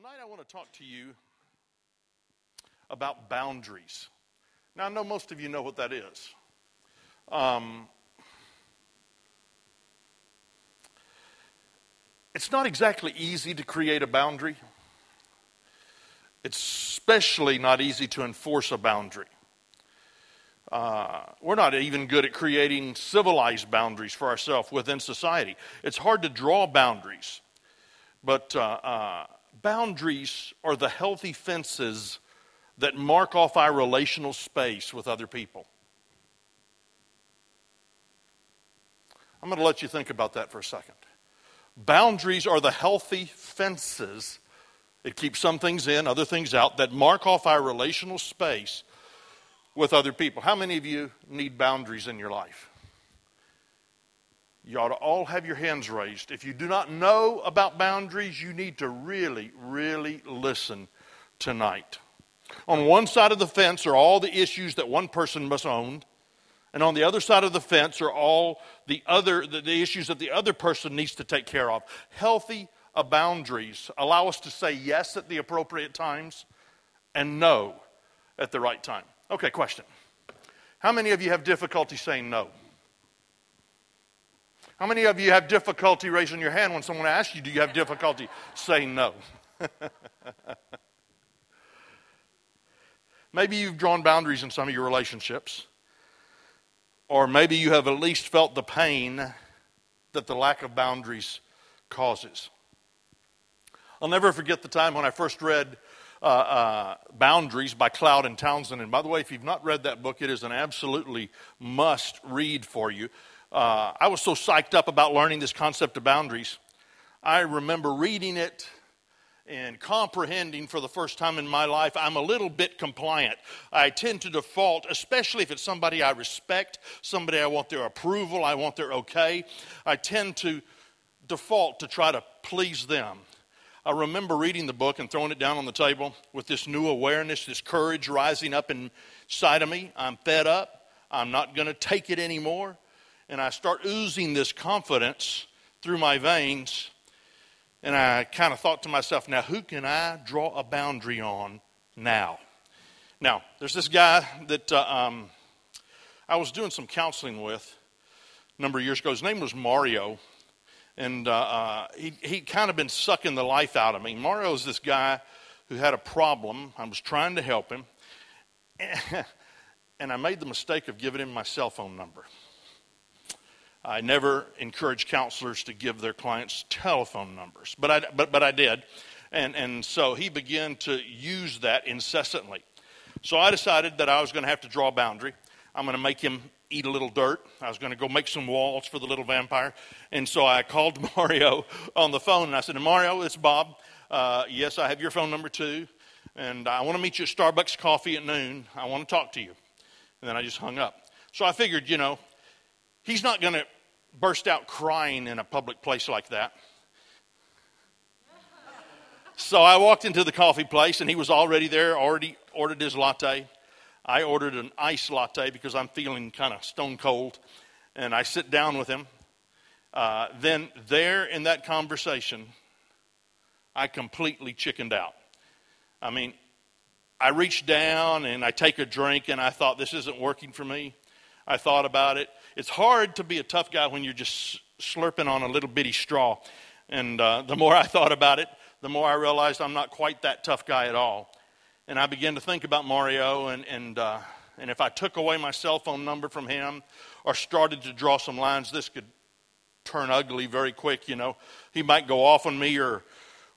Tonight, I want to talk to you about boundaries. Now, I know most of you know what that is. Um, it's not exactly easy to create a boundary, it's especially not easy to enforce a boundary. Uh, we're not even good at creating civilized boundaries for ourselves within society. It's hard to draw boundaries, but uh, uh, boundaries are the healthy fences that mark off our relational space with other people. I'm going to let you think about that for a second. Boundaries are the healthy fences that keep some things in, other things out, that mark off our relational space with other people. How many of you need boundaries in your life? You ought to all have your hands raised. If you do not know about boundaries, you need to really, really listen tonight. On one side of the fence are all the issues that one person must own, and on the other side of the fence are all the other the, the issues that the other person needs to take care of. Healthy boundaries allow us to say yes at the appropriate times and no at the right time. Okay, question. How many of you have difficulty saying no? How many of you have difficulty raising your hand when someone asks you, Do you have difficulty saying no? maybe you've drawn boundaries in some of your relationships, or maybe you have at least felt the pain that the lack of boundaries causes. I'll never forget the time when I first read uh, uh, Boundaries by Cloud and Townsend. And by the way, if you've not read that book, it is an absolutely must read for you. Uh, I was so psyched up about learning this concept of boundaries. I remember reading it and comprehending for the first time in my life, I'm a little bit compliant. I tend to default, especially if it's somebody I respect, somebody I want their approval, I want their okay. I tend to default to try to please them. I remember reading the book and throwing it down on the table with this new awareness, this courage rising up inside of me. I'm fed up. I'm not going to take it anymore and I start oozing this confidence through my veins. And I kind of thought to myself, now who can I draw a boundary on now? Now, there's this guy that uh, um, I was doing some counseling with a number of years ago. His name was Mario. And uh, uh, he, he'd kind of been sucking the life out of me. Mario is this guy who had a problem. I was trying to help him. And I made the mistake of giving him my cell phone number. I never encourage counselors to give their clients telephone numbers, but I, but, but I did. And, and so he began to use that incessantly. So I decided that I was going to have to draw a boundary. I'm going to make him eat a little dirt. I was going to go make some walls for the little vampire. And so I called Mario on the phone and I said, Mario, it's Bob. Uh, yes, I have your phone number too. And I want to meet you at Starbucks Coffee at noon. I want to talk to you. And then I just hung up. So I figured, you know, He's not going to burst out crying in a public place like that. So I walked into the coffee place and he was already there, already ordered his latte. I ordered an iced latte because I'm feeling kind of stone cold. And I sit down with him. Uh, then, there in that conversation, I completely chickened out. I mean, I reached down and I take a drink and I thought, this isn't working for me. I thought about it. It's hard to be a tough guy when you're just slurping on a little bitty straw. And uh, the more I thought about it, the more I realized I'm not quite that tough guy at all. And I began to think about Mario, and, and, uh, and if I took away my cell phone number from him or started to draw some lines, this could turn ugly very quick, you know. He might go off on me, or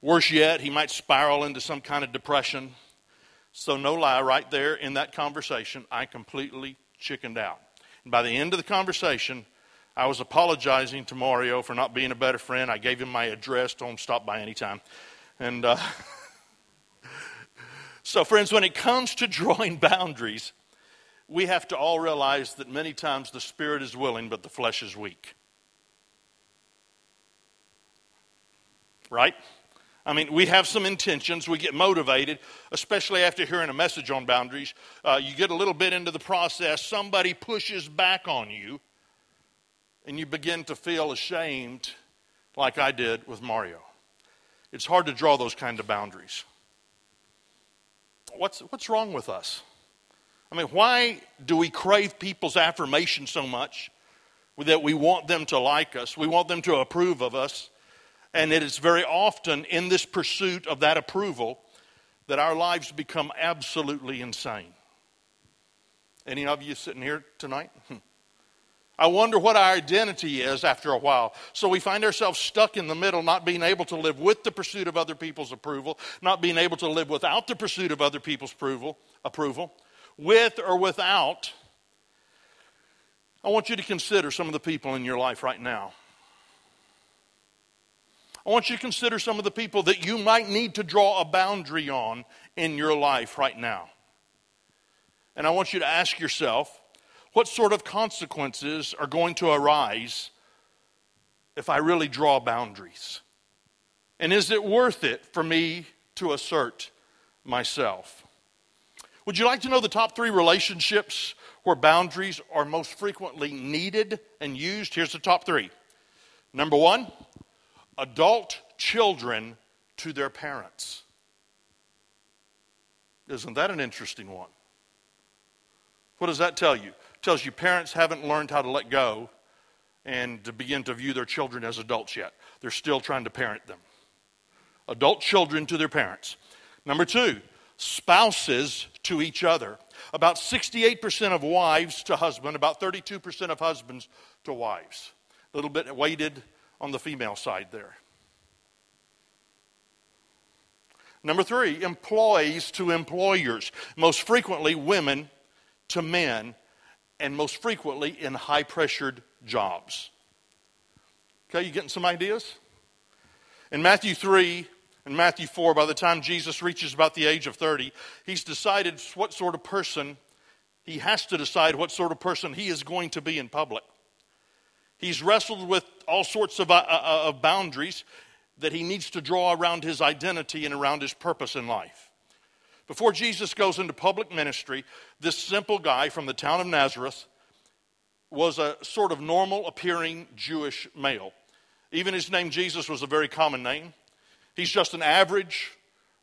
worse yet, he might spiral into some kind of depression. So, no lie, right there in that conversation, I completely chickened out. And by the end of the conversation, I was apologizing to Mario for not being a better friend. I gave him my address, told him stop by anytime. And uh, so, friends, when it comes to drawing boundaries, we have to all realize that many times the spirit is willing, but the flesh is weak. Right? I mean, we have some intentions. We get motivated, especially after hearing a message on boundaries. Uh, you get a little bit into the process, somebody pushes back on you, and you begin to feel ashamed, like I did with Mario. it's hard to draw those kind of boundaries. What's, what's wrong with us? I mean, why do we crave people's affirmation so much that we want them to like us? We want them to approve of us. And it is very often in this pursuit of that approval that our lives become absolutely insane. Any of you sitting here tonight? Hmm. I wonder what our identity is after a while. So we find ourselves stuck in the middle, not being able to live with the pursuit of other people's approval, not being able to live without the pursuit of other people's approval, approval, with or without. I want you to consider some of the people in your life right now. I want you to consider some of the people that you might need to draw a boundary on in your life right now. And I want you to ask yourself, what sort of consequences are going to arise if I really draw boundaries? And is it worth it for me to assert myself? Would you like to know the top three relationships where boundaries are most frequently needed and used? Here's the top three. Number one, adult children to their parents. Isn't that an interesting one? What does that tell you? It tells you parents haven't learned how to let go and to begin to view their children as adults yet. They're still trying to parent them. Adult children to their parents. Number two, spouses to each other. About 68% of wives to husband, about 32% of husbands to wives. A little bit weighted on the female side there. Number three, employees to employers. Most frequently, women to men and most frequently in high pressured jobs. Okay, you getting some ideas? In Matthew 3 and Matthew 4, by the time Jesus reaches about the age of 30, he's decided what sort of person, he has to decide what sort of person he is going to be in public. He's wrestled with all sorts of, uh, uh, of boundaries that he needs to draw around his identity and around his purpose in life. Before Jesus goes into public ministry, this simple guy from the town of Nazareth was a sort of normal appearing Jewish male. Even his name Jesus was a very common name. He's just an average,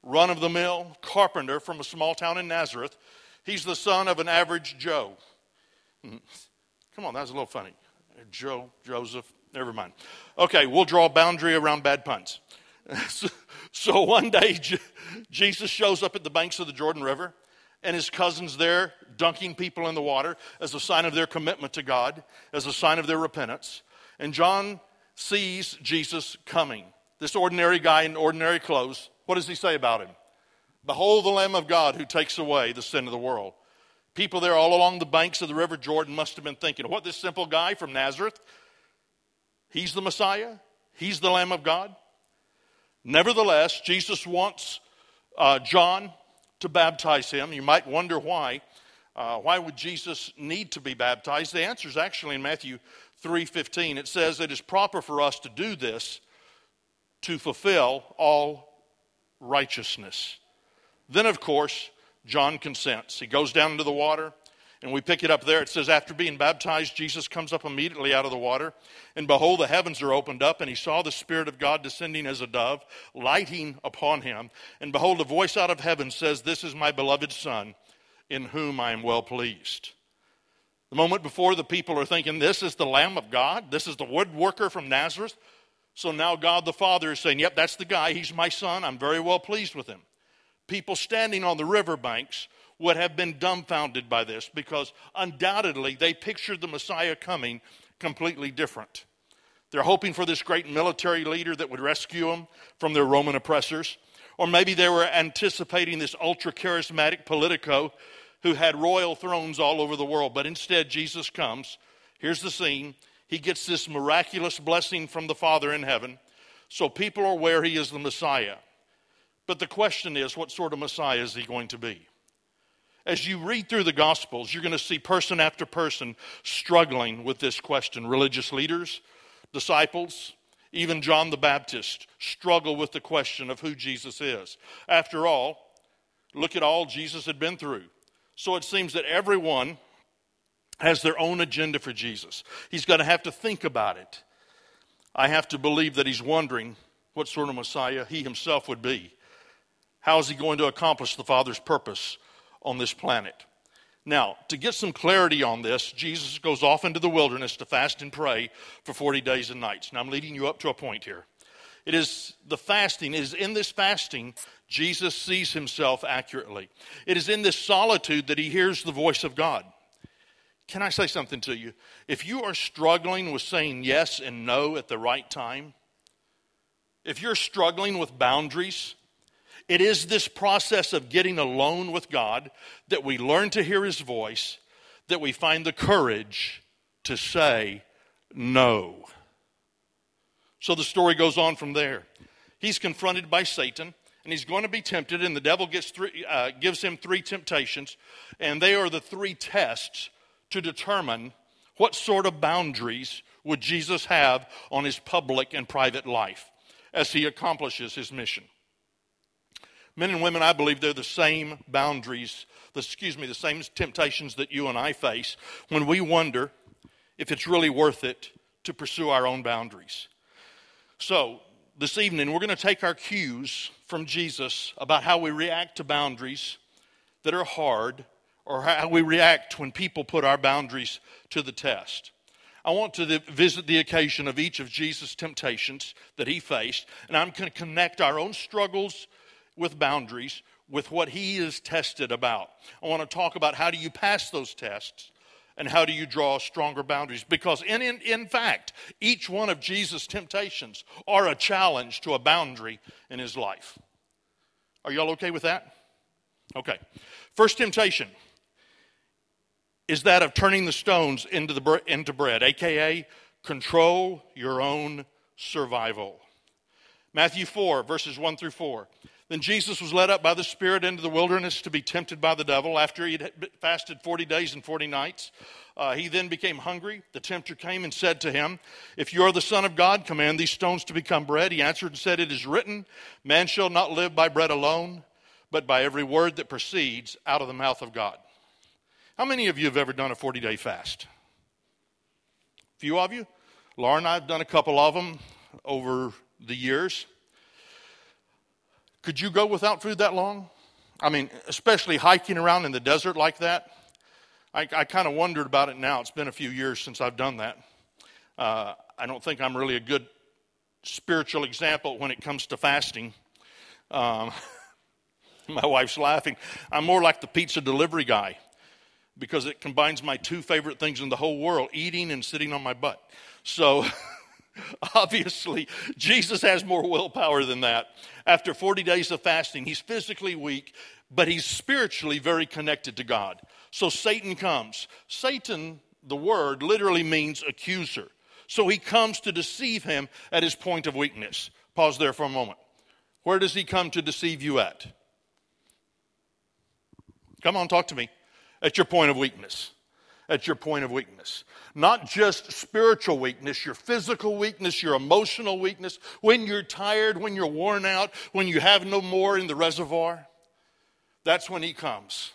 run of the mill carpenter from a small town in Nazareth. He's the son of an average Joe. Hmm. Come on, that's a little funny. Joe, Joseph, never mind. Okay, we'll draw a boundary around bad puns. so, one day, Jesus shows up at the banks of the Jordan River, and his cousins there dunking people in the water as a sign of their commitment to God, as a sign of their repentance. And John sees Jesus coming. This ordinary guy in ordinary clothes. What does he say about him? Behold the Lamb of God who takes away the sin of the world. People there all along the banks of the River Jordan must have been thinking, what, this simple guy from Nazareth? He's the Messiah? He's the Lamb of God? Nevertheless, Jesus wants uh, John to baptize him. You might wonder why. Uh, why would Jesus need to be baptized? The answer is actually in Matthew 3:15. It says it is proper for us to do this to fulfill all righteousness. Then, of course, John consents. He goes down into the water. And we pick it up there. It says, After being baptized, Jesus comes up immediately out of the water. And behold, the heavens are opened up, and he saw the Spirit of God descending as a dove, lighting upon him. And behold, a voice out of heaven says, This is my beloved Son, in whom I am well pleased. The moment before, the people are thinking, This is the Lamb of God. This is the woodworker from Nazareth. So now God the Father is saying, Yep, that's the guy. He's my son. I'm very well pleased with him. People standing on the riverbanks would have been dumbfounded by this because undoubtedly they pictured the Messiah coming completely different. They're hoping for this great military leader that would rescue them from their Roman oppressors. Or maybe they were anticipating this ultra charismatic politico who had royal thrones all over the world. But instead, Jesus comes. Here's the scene. He gets this miraculous blessing from the Father in heaven. So people are aware he is the Messiah. But the question is, what sort of Messiah is he going to be? As you read through the Gospels, you're going to see person after person struggling with this question. Religious leaders, disciples, even John the Baptist struggle with the question of who Jesus is. After all, look at all Jesus had been through. So it seems that everyone has their own agenda for Jesus. He's going to have to think about it. I have to believe that he's wondering what sort of Messiah he himself would be. How is he going to accomplish the Father's purpose on this planet? Now, to get some clarity on this, Jesus goes off into the wilderness to fast and pray for 40 days and nights. Now, I'm leading you up to a point here. It is the fasting, it is in this fasting Jesus sees himself accurately. It is in this solitude that he hears the voice of God. Can I say something to you? If you are struggling with saying yes and no at the right time, if you're struggling with boundaries, it is this process of getting alone with God that we learn to hear His voice, that we find the courage to say no. So the story goes on from there. He's confronted by Satan, and he's going to be tempted, and the devil gets three, uh, gives him three temptations, and they are the three tests to determine what sort of boundaries would Jesus have on his public and private life as he accomplishes his mission. Men and women, I believe they're the same boundaries, the, excuse me, the same temptations that you and I face when we wonder if it's really worth it to pursue our own boundaries. So, this evening, we're going to take our cues from Jesus about how we react to boundaries that are hard or how we react when people put our boundaries to the test. I want to visit the occasion of each of Jesus' temptations that he faced, and I'm going to connect our own struggles with boundaries with what he is tested about. I want to talk about how do you pass those tests and how do you draw stronger boundaries. Because in, in, in fact each one of jesus temptations are a challenge to a boundary in his life. Are y'all okay with that? Okay. First temptation is that of turning the stones into, the, into bread aka control your own survival. Matthew 4 verses 1 through 4 then Jesus was led up by the Spirit into the wilderness to be tempted by the devil after he had fasted 40 days and 40 nights. Uh, he then became hungry. The tempter came and said to him, If you are the Son of God, command these stones to become bread. He answered and said, It is written, Man shall not live by bread alone, but by every word that proceeds out of the mouth of God. How many of you have ever done a 40 day fast? A few of you? Laura and I have done a couple of them over the years. Could you go without food that long? I mean, especially hiking around in the desert like that. I, I kind of wondered about it now. It's been a few years since I've done that. Uh, I don't think I'm really a good spiritual example when it comes to fasting. Um, my wife's laughing. I'm more like the pizza delivery guy because it combines my two favorite things in the whole world eating and sitting on my butt. So. Obviously, Jesus has more willpower than that. After 40 days of fasting, he's physically weak, but he's spiritually very connected to God. So Satan comes. Satan, the word, literally means accuser. So he comes to deceive him at his point of weakness. Pause there for a moment. Where does he come to deceive you at? Come on, talk to me. At your point of weakness at your point of weakness. Not just spiritual weakness, your physical weakness, your emotional weakness, when you're tired, when you're worn out, when you have no more in the reservoir. That's when he comes.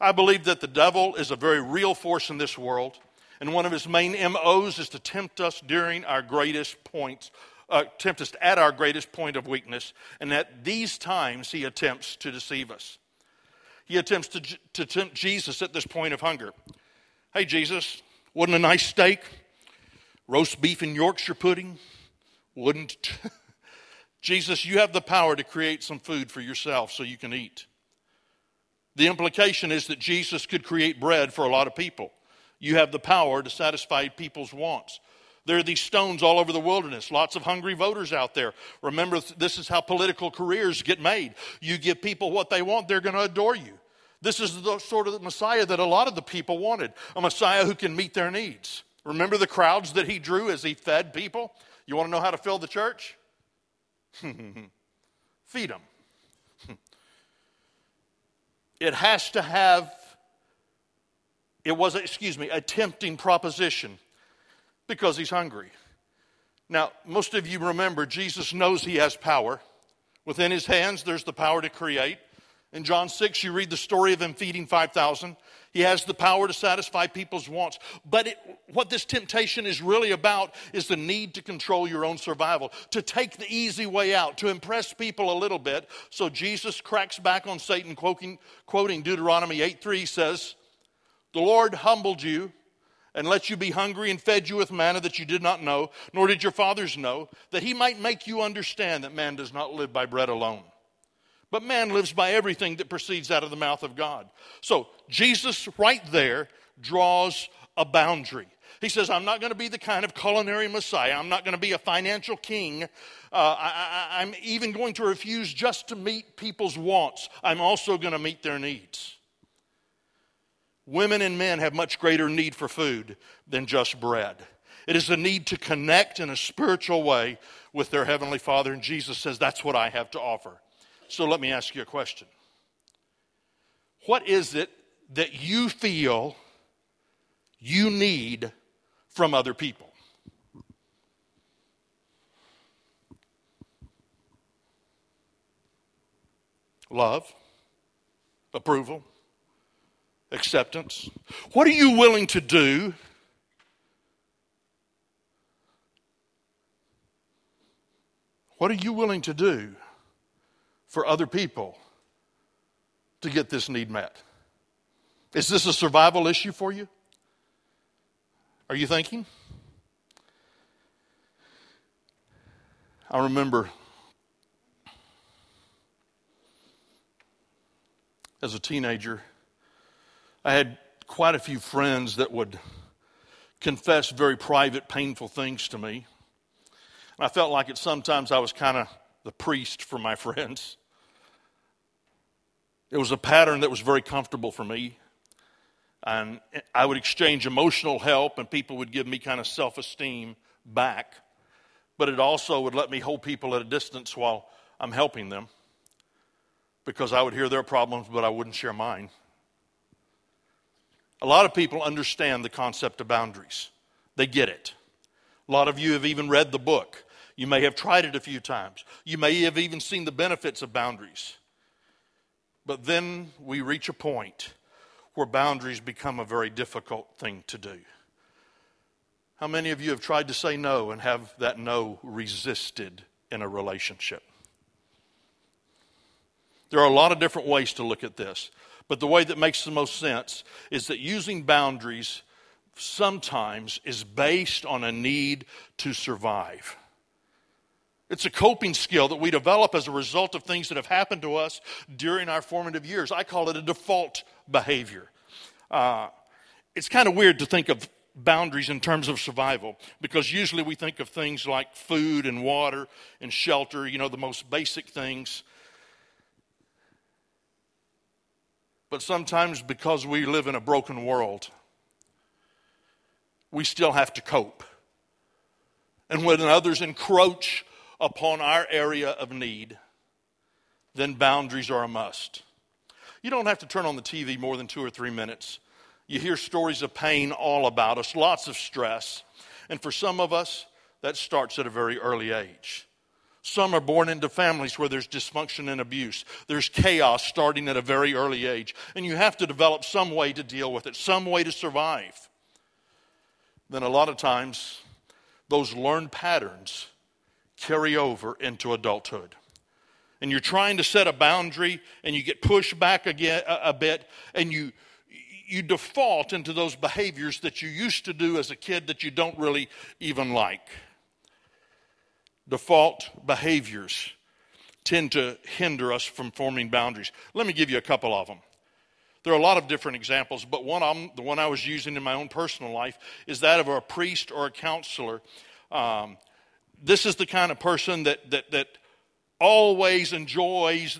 I believe that the devil is a very real force in this world, and one of his main MOs is to tempt us during our greatest points, uh, tempt us at our greatest point of weakness, and at these times he attempts to deceive us. He attempts to, to tempt Jesus at this point of hunger. Hey, Jesus, wasn't a nice steak, roast beef and Yorkshire pudding? Wouldn't. Jesus, you have the power to create some food for yourself so you can eat. The implication is that Jesus could create bread for a lot of people. You have the power to satisfy people's wants. There are these stones all over the wilderness, lots of hungry voters out there. Remember, this is how political careers get made. You give people what they want, they're going to adore you. This is the sort of Messiah that a lot of the people wanted a Messiah who can meet their needs. Remember the crowds that he drew as he fed people? You want to know how to fill the church? Feed them. it has to have, it was, excuse me, a tempting proposition because he's hungry. Now, most of you remember Jesus knows he has power. Within his hands, there's the power to create In John 6, you read the story of him feeding 5,000. He has the power to satisfy people's wants. But it, what this temptation is really about is the need to control your own survival, to take the easy way out, to impress people a little bit. So Jesus cracks back on Satan, quoting, quoting Deuteronomy 8 3 says, The Lord humbled you and let you be hungry and fed you with manna that you did not know, nor did your fathers know, that he might make you understand that man does not live by bread alone but man lives by everything that proceeds out of the mouth of God. So Jesus, right there, draws a boundary. He says, I'm not going to be the kind of culinary Messiah. I'm not going to be a financial king. Uh, I, am even going to refuse just to meet people's wants. I'm also going to meet their needs. Women and men have much greater need for food than just bread. It is a need to connect in a spiritual way with their Heavenly Father, and Jesus says, That's what I have to offer. So let me ask you a question. What is it that you feel you need from other people? Love, approval, acceptance. What are you willing to do? What are you willing to do for other people to get this need met? Is this a survival issue for you? Are you thinking? I remember as a teenager, I had quite a few friends that would confess very private, painful things to me. And I felt like it sometimes I was kind of the priest for my friends. It was a pattern that was very comfortable for me. And I would exchange emotional help, and people would give me kind of self esteem back. But it also would let me hold people at a distance while I'm helping them because I would hear their problems, but I wouldn't share mine. A lot of people understand the concept of boundaries, they get it. A lot of you have even read the book. You may have tried it a few times. You may have even seen the benefits of boundaries. But then we reach a point where boundaries become a very difficult thing to do. How many of you have tried to say no and have that no resisted in a relationship? There are a lot of different ways to look at this, but the way that makes the most sense is that using boundaries sometimes is based on a need to survive. It's a coping skill that we develop as a result of things that have happened to us during our formative years. I call it a default behavior. Uh, it's kind of weird to think of boundaries in terms of survival because usually we think of things like food and water and shelter, you know, the most basic things. But sometimes because we live in a broken world, we still have to cope. And when others encroach upon our area of need, then boundaries are a must. You don't have to turn on the TV more than two or three minutes. You hear stories of pain all about us, lots of stress. And for some of us, that starts at a very early age. Some are born into families where there's dysfunction and abuse. There's chaos starting at a very early age. And you have to develop some way to deal with it, some way to survive. Then, a lot of times, those learned patterns carry over into adulthood. And you're trying to set a boundary and you get pushed back again a, a bit and you you default into those behaviors that you used to do as a kid that you don't really even like. Default behaviors tend to hinder us from forming boundaries. Let me give you a couple of them. There are a lot of different examples, but one of them, the one I was using in my own personal life, is that of a priest or a counselor um, this is the kind of person that, that, that always enjoys,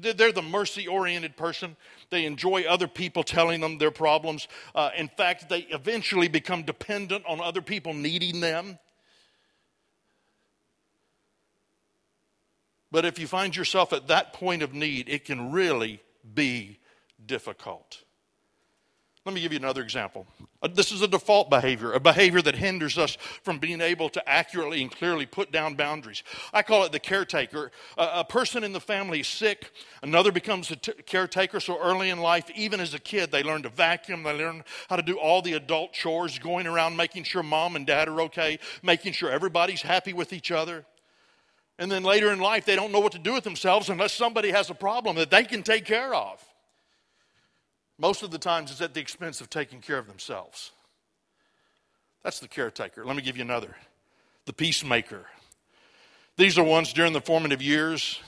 they're the mercy oriented person. They enjoy other people telling them their problems. Uh, in fact, they eventually become dependent on other people needing them. But if you find yourself at that point of need, it can really be difficult. Let me give you another example. Uh, this is a default behavior, a behavior that hinders us from being able to accurately and clearly put down boundaries. I call it the caretaker. a person in the family is sick, another becomes a t- caretaker. So early in life, even as a kid, they learn to vacuum, they learn how to do all the adult chores, going around making sure mom and dad are okay, making sure everybody's happy with each other. And then later in life, they don't know what to do with themselves unless somebody has a problem that they can take care of. Most of the times, it's at the expense of taking care of themselves. That's the caretaker. Let me give you another the peacemaker. These are ones during the formative years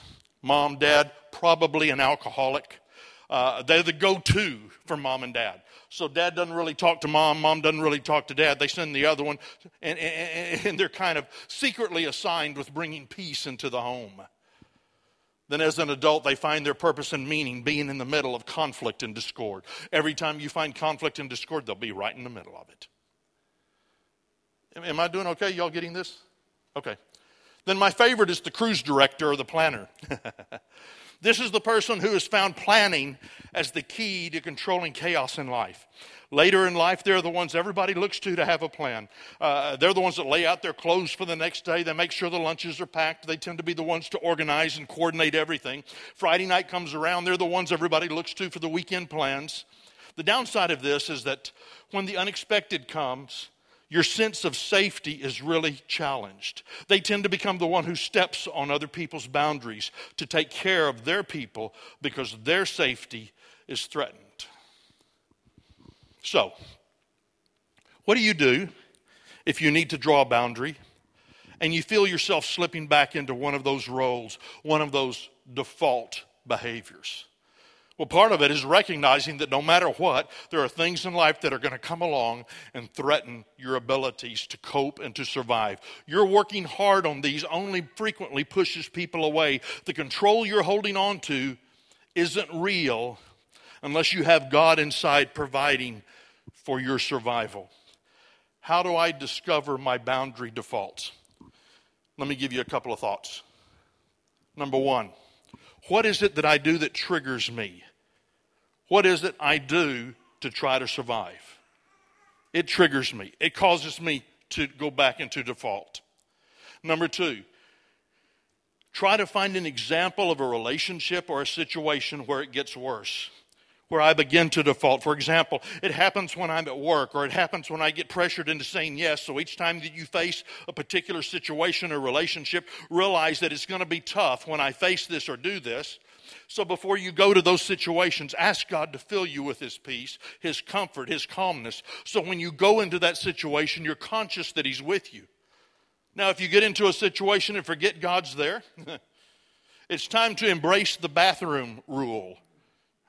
mom, dad, probably an alcoholic. Uh, they're the go to for mom and dad. So dad doesn't really talk to mom, mom doesn't really talk to dad. They send the other one, and, and, and they're kind of secretly assigned with bringing peace into the home. Then, as an adult, they find their purpose and meaning being in the middle of conflict and discord. Every time you find conflict and discord, they'll be right in the middle of it. Am I doing okay? Y'all getting this? Okay. Then, my favorite is the cruise director or the planner. this is the person who has found planning as the key to controlling chaos in life. Later in life, they're the ones everybody looks to to have a plan. Uh, they're the ones that lay out their clothes for the next day. They make sure the lunches are packed. They tend to be the ones to organize and coordinate everything. Friday night comes around, they're the ones everybody looks to for the weekend plans. The downside of this is that when the unexpected comes, your sense of safety is really challenged. They tend to become the one who steps on other people's boundaries to take care of their people because their safety is threatened. So, what do you do if you need to draw a boundary and you feel yourself slipping back into one of those roles, one of those default behaviors? Well, part of it is recognizing that no matter what, there are things in life that are going to come along and threaten your abilities to cope and to survive. You're working hard on these only frequently pushes people away. The control you're holding on to isn't real unless you have God inside providing for your survival. How do I discover my boundary defaults? Let me give you a couple of thoughts. Number one, what is it that I do that triggers me? What is it I do to try to survive? It triggers me, it causes me to go back into default. Number two, try to find an example of a relationship or a situation where it gets worse where I begin to default. For example, it happens when I'm at work or it happens when I get pressured into saying yes. So each time that you face a particular situation or relationship, realize that it's going to be tough when I face this or do this. So before you go to those situations, ask God to fill you with His peace, His comfort, His calmness. So when you go into that situation, you're conscious that He's with you. Now, if you get into a situation and forget God's there, it's time to embrace the bathroom rule.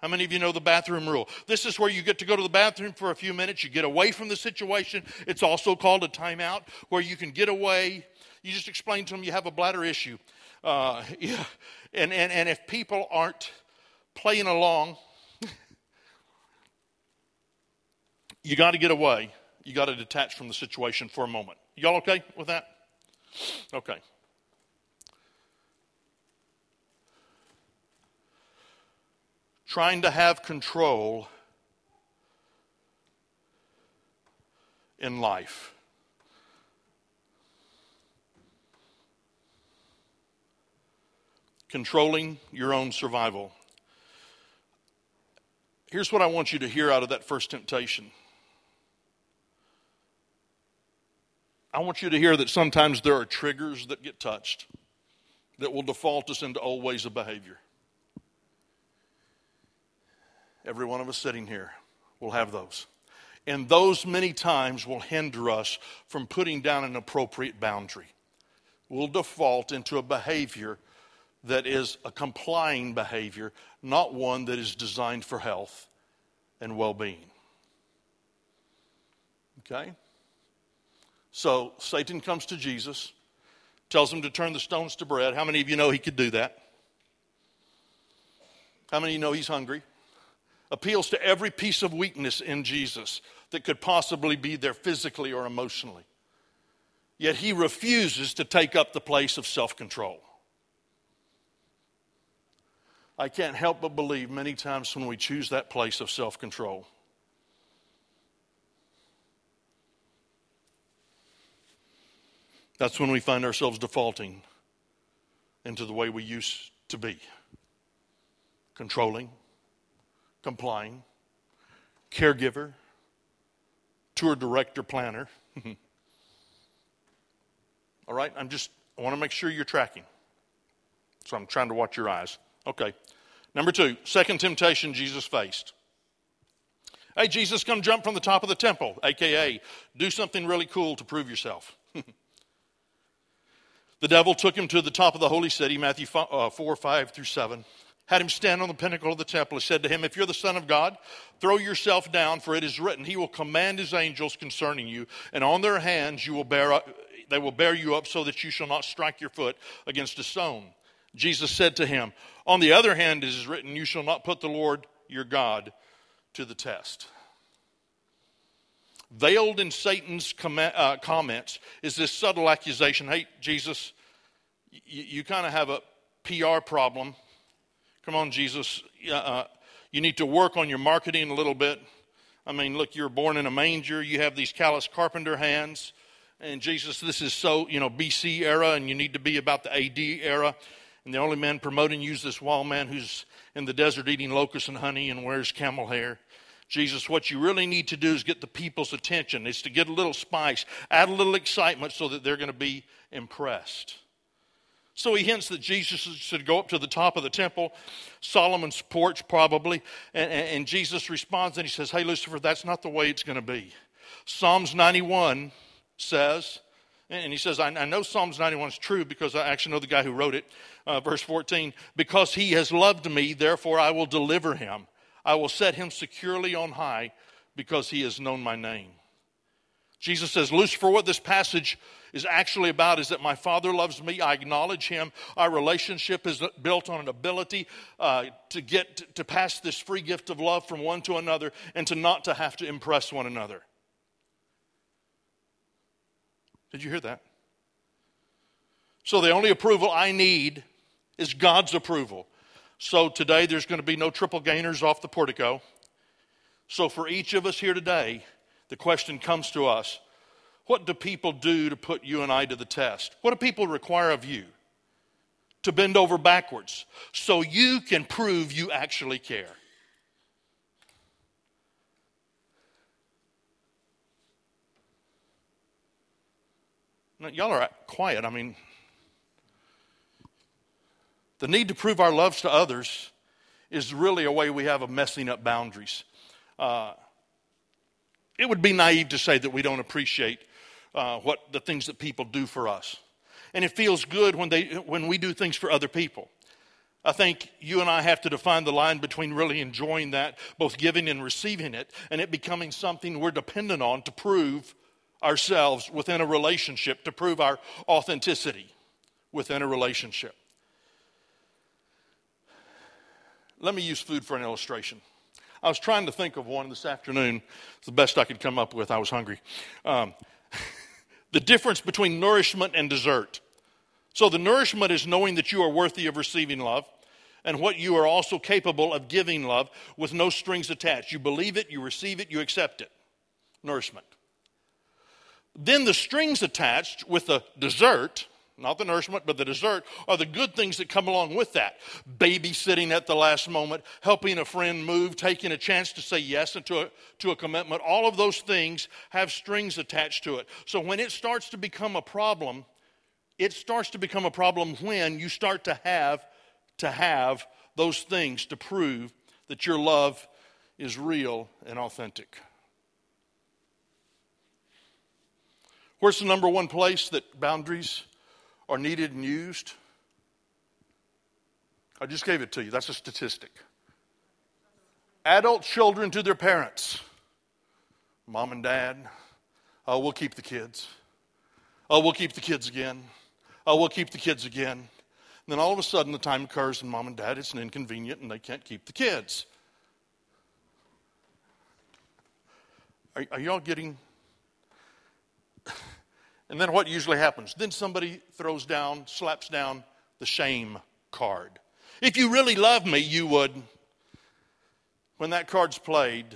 How many of you know the bathroom rule? This is where you get to go to the bathroom for a few minutes. You get away from the situation. It's also called a timeout, where you can get away. You just explain to them you have a bladder issue. Uh, yeah. and, and, and if people aren't playing along, you got to get away. You got to detach from the situation for a moment. Y'all okay with that? Okay. trying to have control in life. Controlling your own survival. Here's what I want you to hear out of that first temptation. I want you to hear that sometimes there are triggers that get touched that will default us into old ways of behavior. Every one of us sitting here will have those. And those many times will hinder us from putting down an appropriate boundary. We'll default into a behavior that is a complying behavior, not one that is designed for health and well being. Okay? So Satan comes to Jesus, tells him to turn the stones to bread. How many of you know he could do that? How many of you know he's hungry? appeals to every piece of weakness in Jesus that could possibly be there physically or emotionally. Yet he refuses to take up the place of self control. I can't help but believe many times when we choose that place of self control. That's when we find ourselves defaulting into the way we used to be controlling, complying, caregiver, tour director, planner. All right, I'm just, I want to make sure you're tracking. So I'm trying to watch your eyes. Okay. Number two, second temptation Jesus faced. Hey, Jesus, come jump from the top of the temple, aka do something really cool to prove yourself. the devil took him to the top of the holy city, Matthew 4, uh, 4 5 through 7 had him stand on the pinnacle of the temple. He said to him, If you're the Son of God, throw yourself down, for it is written, He will command His angels concerning you, and on their hands you will bear up, they will bear you up so that you shall not strike your foot against a stone. Jesus said to him, On the other hand, it is written, You shall not put the Lord your God to the test. Veiled in Satan's uh, comments is this subtle accusation Hey, Jesus, you, you kind of have a PR problem Come on, Jesus. Uh, you need to work on your marketing a little bit. I mean, look, you're born in a manger. You have these callous carpenter hands. And Jesus, this is so, you know, BC era, and you need to be about the AD era. And the only man promoting you is this wall man who's in the desert eating locusts and honey and wears camel hair. Jesus, what you really need to do is get the people's attention. It's to get a little spice, add a little excitement so that they're going to be impressed. So he hints that Jesus should go up to the top of the temple, Solomon's porch probably, and, and, Jesus responds and he says, Hey, Lucifer, that's not the way it's going to be. Psalms 91 says, and he says, I, I, know Psalms 91 is true because I actually know the guy who wrote it. Uh, verse 14, because he has loved me, therefore I will deliver him. I will set him securely on high because he has known my name. Jesus says, Lucifer, what this passage is actually about is that my Father loves me. I acknowledge Him. Our relationship is built on an ability uh, to get to pass this free gift of love from one to another and to not to have to impress one another. Did you hear that? So the only approval I need is God's approval. So today there's going to be no triple gainers off the portico. So for each of us here today, the question comes to us what do people do to put you and I to the test? What do people require of you? To bend over backwards so you can prove you actually care. Y'all are quiet. I mean, the need to prove our loves to others is really a way we have of messing up boundaries. Uh, it would be naive to say that we don't appreciate uh, what the things that people do for us. And it feels good when, they, when we do things for other people. I think you and I have to define the line between really enjoying that, both giving and receiving it, and it becoming something we're dependent on to prove ourselves within a relationship, to prove our authenticity within a relationship. Let me use food for an illustration. I was trying to think of one this afternoon. It's the best I could come up with. I was hungry. Um, the difference between nourishment and dessert. So, the nourishment is knowing that you are worthy of receiving love and what you are also capable of giving love with no strings attached. You believe it, you receive it, you accept it. Nourishment. Then the strings attached with the dessert not the nourishment, but the dessert, are the good things that come along with that. Babysitting at the last moment, helping a friend move, taking a chance to say yes to a, to a commitment. All of those things have strings attached to it. So when it starts to become a problem, it starts to become a problem when you start to have to have those things to prove that your love is real and authentic. Where's the number one place that boundaries are needed and used? I just gave it to you. That's a statistic. Adult children to their parents. Mom and dad, oh, we'll keep the kids. Oh, we'll keep the kids again. Oh, we'll keep the kids again. And then all of a sudden, the time occurs, and mom and dad, it's an inconvenient, and they can't keep the kids. Are, are y'all getting and then what usually happens? Then somebody throws down, slaps down the shame card. If you really love me, you would. When that card's played,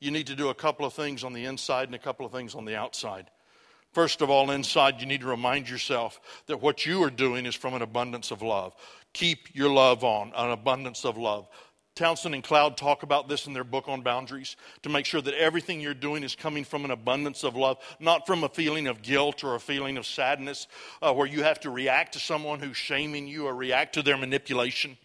you need to do a couple of things on the inside and a couple of things on the outside First of all, inside, you need to remind yourself that what you are doing is from an abundance of love. Keep your love on, an abundance of love. Townsend and Cloud talk about this in their book on boundaries to make sure that everything you're doing is coming from an abundance of love, not from a feeling of guilt or a feeling of sadness uh, where you have to react to someone who's shaming you or react to their manipulation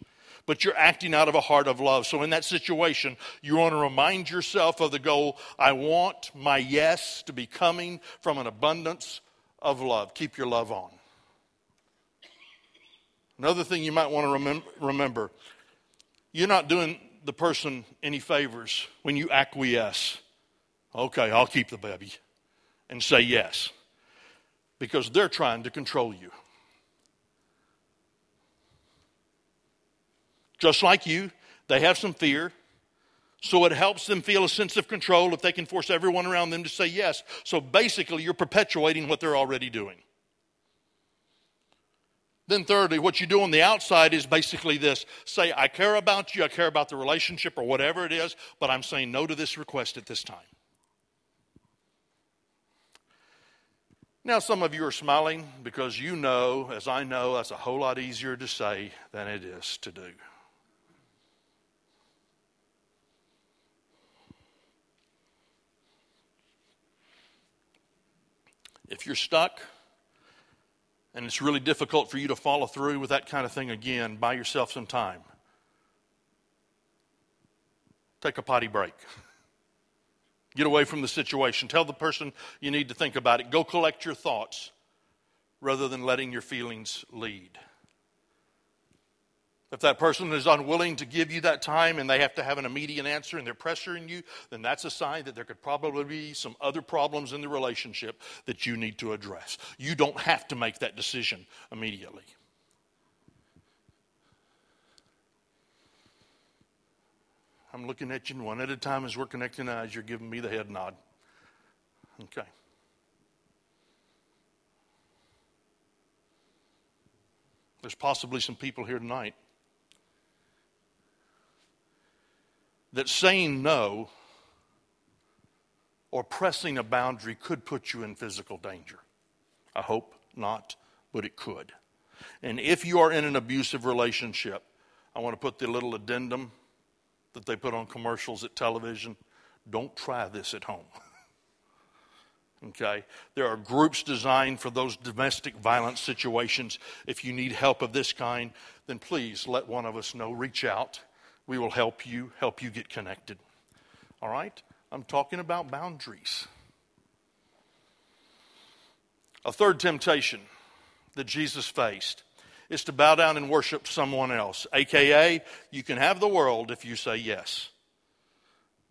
but you're acting out of a heart of love. So, in that situation, you want to remind yourself of the goal I want my yes to be coming from an abundance of love. Keep your love on. Another thing you might want to remember you're not doing the person any favors when you acquiesce. Okay, I'll keep the baby and say yes because they're trying to control you. Just like you, they have some fear. So it helps them feel a sense of control if they can force everyone around them to say yes. So basically, you're perpetuating what they're already doing. Then, thirdly, what you do on the outside is basically this say, I care about you, I care about the relationship or whatever it is, but I'm saying no to this request at this time. Now, some of you are smiling because you know, as I know, that's a whole lot easier to say than it is to do. If you're stuck and it's really difficult for you to follow through with that kind of thing again, buy yourself some time. Take a potty break. Get away from the situation. Tell the person you need to think about it. Go collect your thoughts rather than letting your feelings lead. If that person is unwilling to give you that time and they have to have an immediate answer and they're pressuring you, then that's a sign that there could probably be some other problems in the relationship that you need to address. You don't have to make that decision immediately. I'm looking at you one at a time as we're connecting eyes. You're giving me the head nod. Okay. There's possibly some people here tonight that saying no or pressing a boundary could put you in physical danger. I hope not, but it could. And if you are in an abusive relationship, I want to put the little addendum that they put on commercials at television. Don't try this at home. okay? There are groups designed for those domestic violence situations. If you need help of this kind, then please let one of us know. Reach out we will help you, help you get connected. All right? I'm talking about boundaries. A third temptation that Jesus faced is to bow down and worship someone else, aka, you can have the world if you say yes.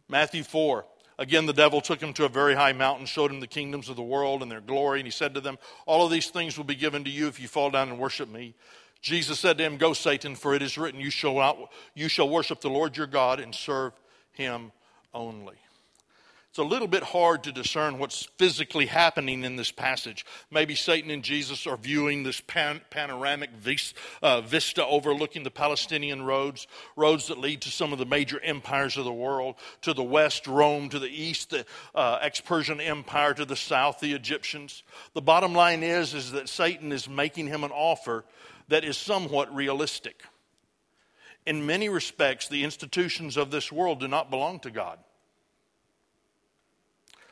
Matthew 4. Again, the devil took him to a very high mountain, showed him the kingdoms of the world and their glory, and he said to them, All of these things will be given to you if you fall down and worship me. Jesus said to him, Go, Satan, for it is written, You shall, not, you shall worship the Lord your God and serve him only. It's a little bit hard to discern what's physically happening in this passage. Maybe Satan and Jesus are viewing this pan- panoramic vis- uh, vista overlooking the Palestinian roads, roads that lead to some of the major empires of the world. To the west, Rome. To the east, the uh, ex Persian Empire. To the south, the Egyptians. The bottom line is, is that Satan is making him an offer that is somewhat realistic. In many respects, the institutions of this world do not belong to God.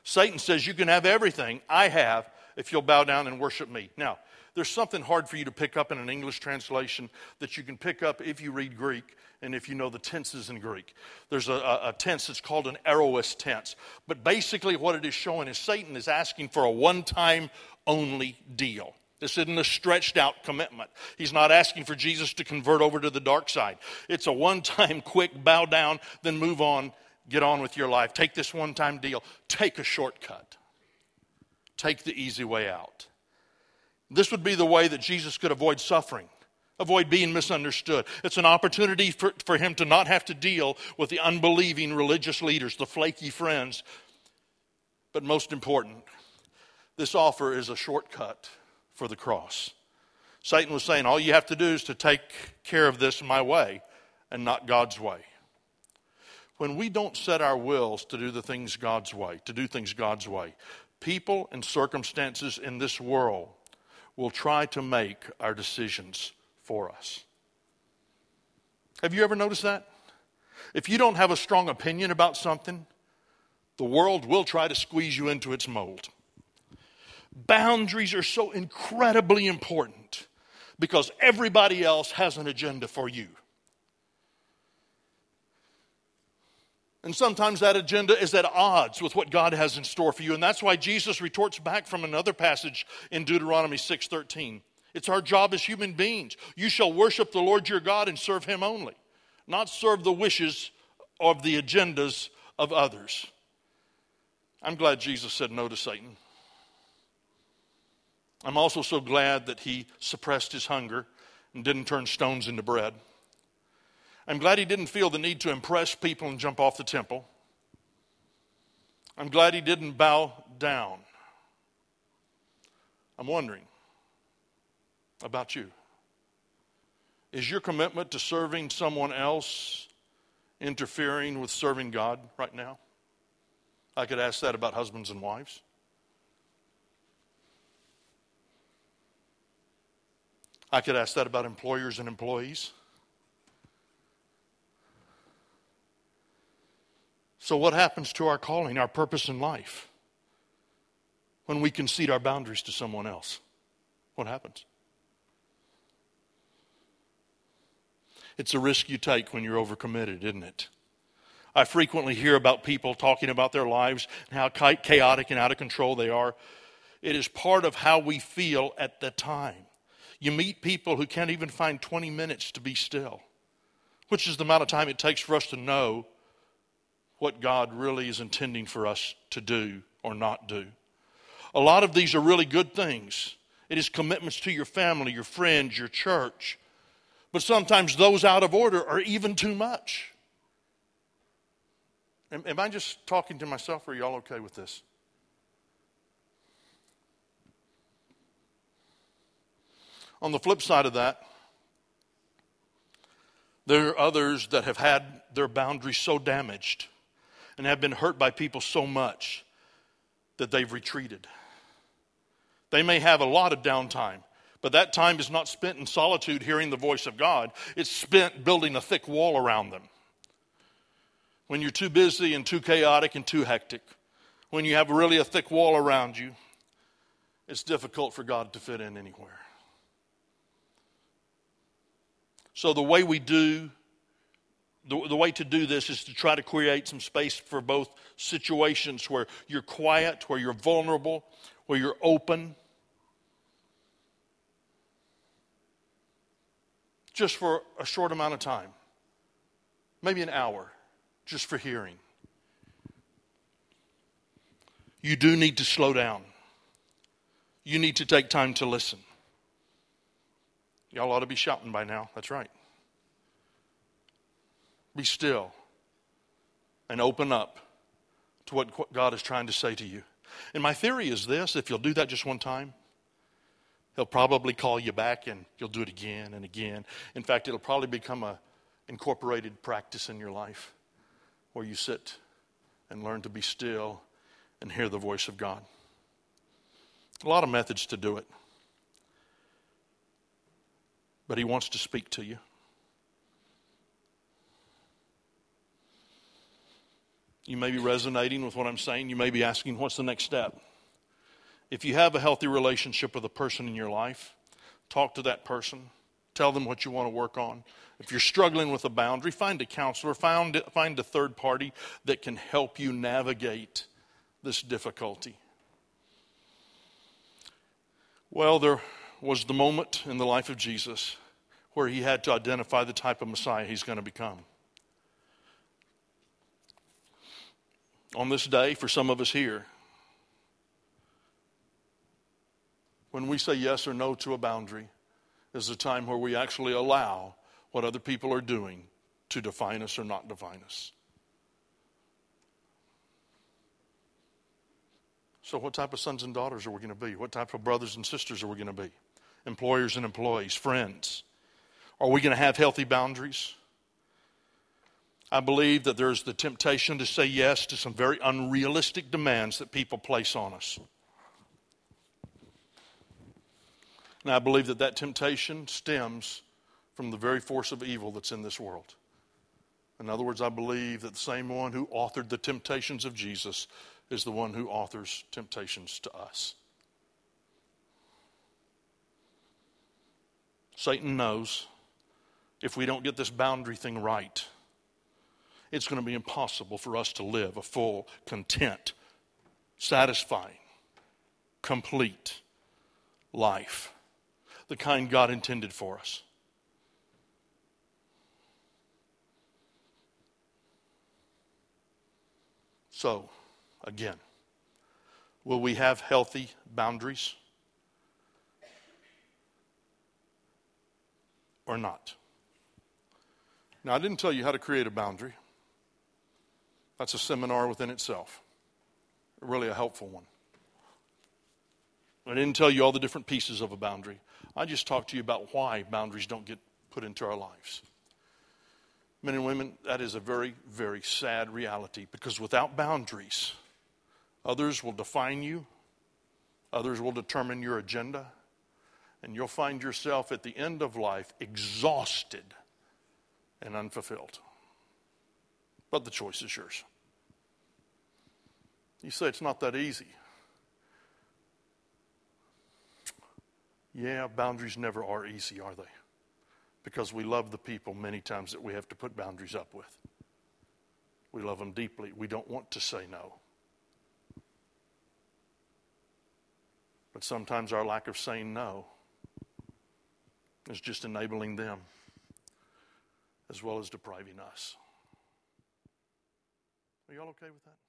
Satan says, You can have everything I have if you'll bow down and worship me. Now, there's something hard for you to pick up in an English translation that you can pick up if you read Greek and if you know the tenses in Greek. There's a, a, tense that's called an aorist tense. But basically, what it is showing is Satan is asking for a one time only deal. This isn't a stretched out commitment. He's not asking for Jesus to convert over to the dark side. It's a one time quick bow down, then move on, get on with your life. Take this one time deal, take a shortcut, take the easy way out. This would be the way that Jesus could avoid suffering, avoid being misunderstood. It's an opportunity for, for him to not have to deal with the unbelieving religious leaders, the flaky friends. But most important, this offer is a shortcut for the cross. Satan was saying, All you have to do is to take care of this my way and not God's way. When we don't set our wills to do the things God's way, to do things God's way, people and circumstances in this world will try to make our decisions for us. Have you ever noticed that? If you don't have a strong opinion about something, the world will try to squeeze you into its mold. Boundaries are so incredibly important because everybody else has an agenda for you. And sometimes that agenda is at odds with what God has in store for you. And that's why Jesus retorts back from another passage in Deuteronomy 6:13. It's our job as human beings. You shall worship the Lord your God and serve him only, not serve the wishes of the agendas of others. I'm glad Jesus said no to Satan. I'm also so glad that he suppressed his hunger and didn't turn stones into bread. I'm glad he didn't feel the need to impress people and jump off the temple. I'm glad he didn't bow down. I'm wondering about you. Is your commitment to serving someone else interfering with serving God right now? I could ask that about husbands and wives. I could ask that about employers and employees. So, what happens to our calling, our purpose in life, when we concede our boundaries to someone else? What happens? It's a risk you take when you're overcommitted, isn't it? I frequently hear about people talking about their lives and how chaotic and out of control they are. It is part of how we feel at the time. You meet people who can't even find 20 minutes to be still, which is the amount of time it takes for us to know what God really is intending for us to do or not do. A lot of these are really good things. It is commitments to your family, your friends, your church. But sometimes those out of order are even too much. Am, am I just talking to myself or are y'all okay with this? On the flip side of that, there are others that have had their boundaries so damaged and have been hurt by people so much that they've retreated. They may have a lot of downtime, but that time is not spent in solitude hearing the voice of God. It's spent building a thick wall around them. When you're too busy and too chaotic and too hectic, when you have really a thick wall around you, it's difficult for God to fit in anywhere. So, the way we do the, the way to do this is to try to create some space for both situations where you're quiet, where you're vulnerable, where you're open. Just for a short amount of time, maybe an hour, just for hearing. You do need to slow down. You need to take time to listen. Y'all ought to be shouting by now. That's right. Be still and open up to what God is trying to say to you. And my theory is this if you'll do that just one time, He'll probably call you back and you'll do it again and again. In fact, it'll probably become a incorporated practice in your life where you sit and learn to be still and hear the voice of God. A lot of methods to do it. But He wants to speak to you. You may be resonating with what I'm saying. You may be asking, what's the next step? If you have a healthy relationship with a person in your life, talk to that person. Tell them what you want to work on. If you're struggling with a boundary, find a counselor, find, find a third party that can help you navigate this difficulty. Well, there was the moment in the life of Jesus where he had to identify the type of Messiah he's going to become. on this day for some of us here. When we say yes or no to a boundary, is a time where we actually allow what other people are doing to define us or not define us. So, what type of sons and daughters are we going to be? What type of brothers and sisters are we going to be? Employers and employees, friends. Are we going to have healthy boundaries? I believe that there's the temptation to say yes to some very unrealistic demands that people place on us. And I believe that that temptation stems from the very force of evil that's in this world. In other words, I believe that the same one who authored the temptations of Jesus is the one who authors temptations to us. Satan knows if we don't get this boundary thing right, it's going to be impossible for us to live a full, content, satisfying, complete life, the kind God intended for us. So, again, will we have healthy boundaries or not? Now, I didn't tell you how to create a boundary. That's a seminar within itself, really a helpful one. I didn't tell you all the different pieces of a boundary. I just talked to you about why boundaries don't get put into our lives. Men and women, that is a very, very sad reality because without boundaries, others will define you, others will determine your agenda, and you'll find yourself at the end of life exhausted and unfulfilled. But the choice is yours. You say it's not that easy. Yeah, boundaries never are easy, are they? Because we love the people many times that we have to put boundaries up with. We love them deeply. We don't want to say no. But sometimes our lack of saying no is just enabling them as well as depriving us. Are y'all okay with that?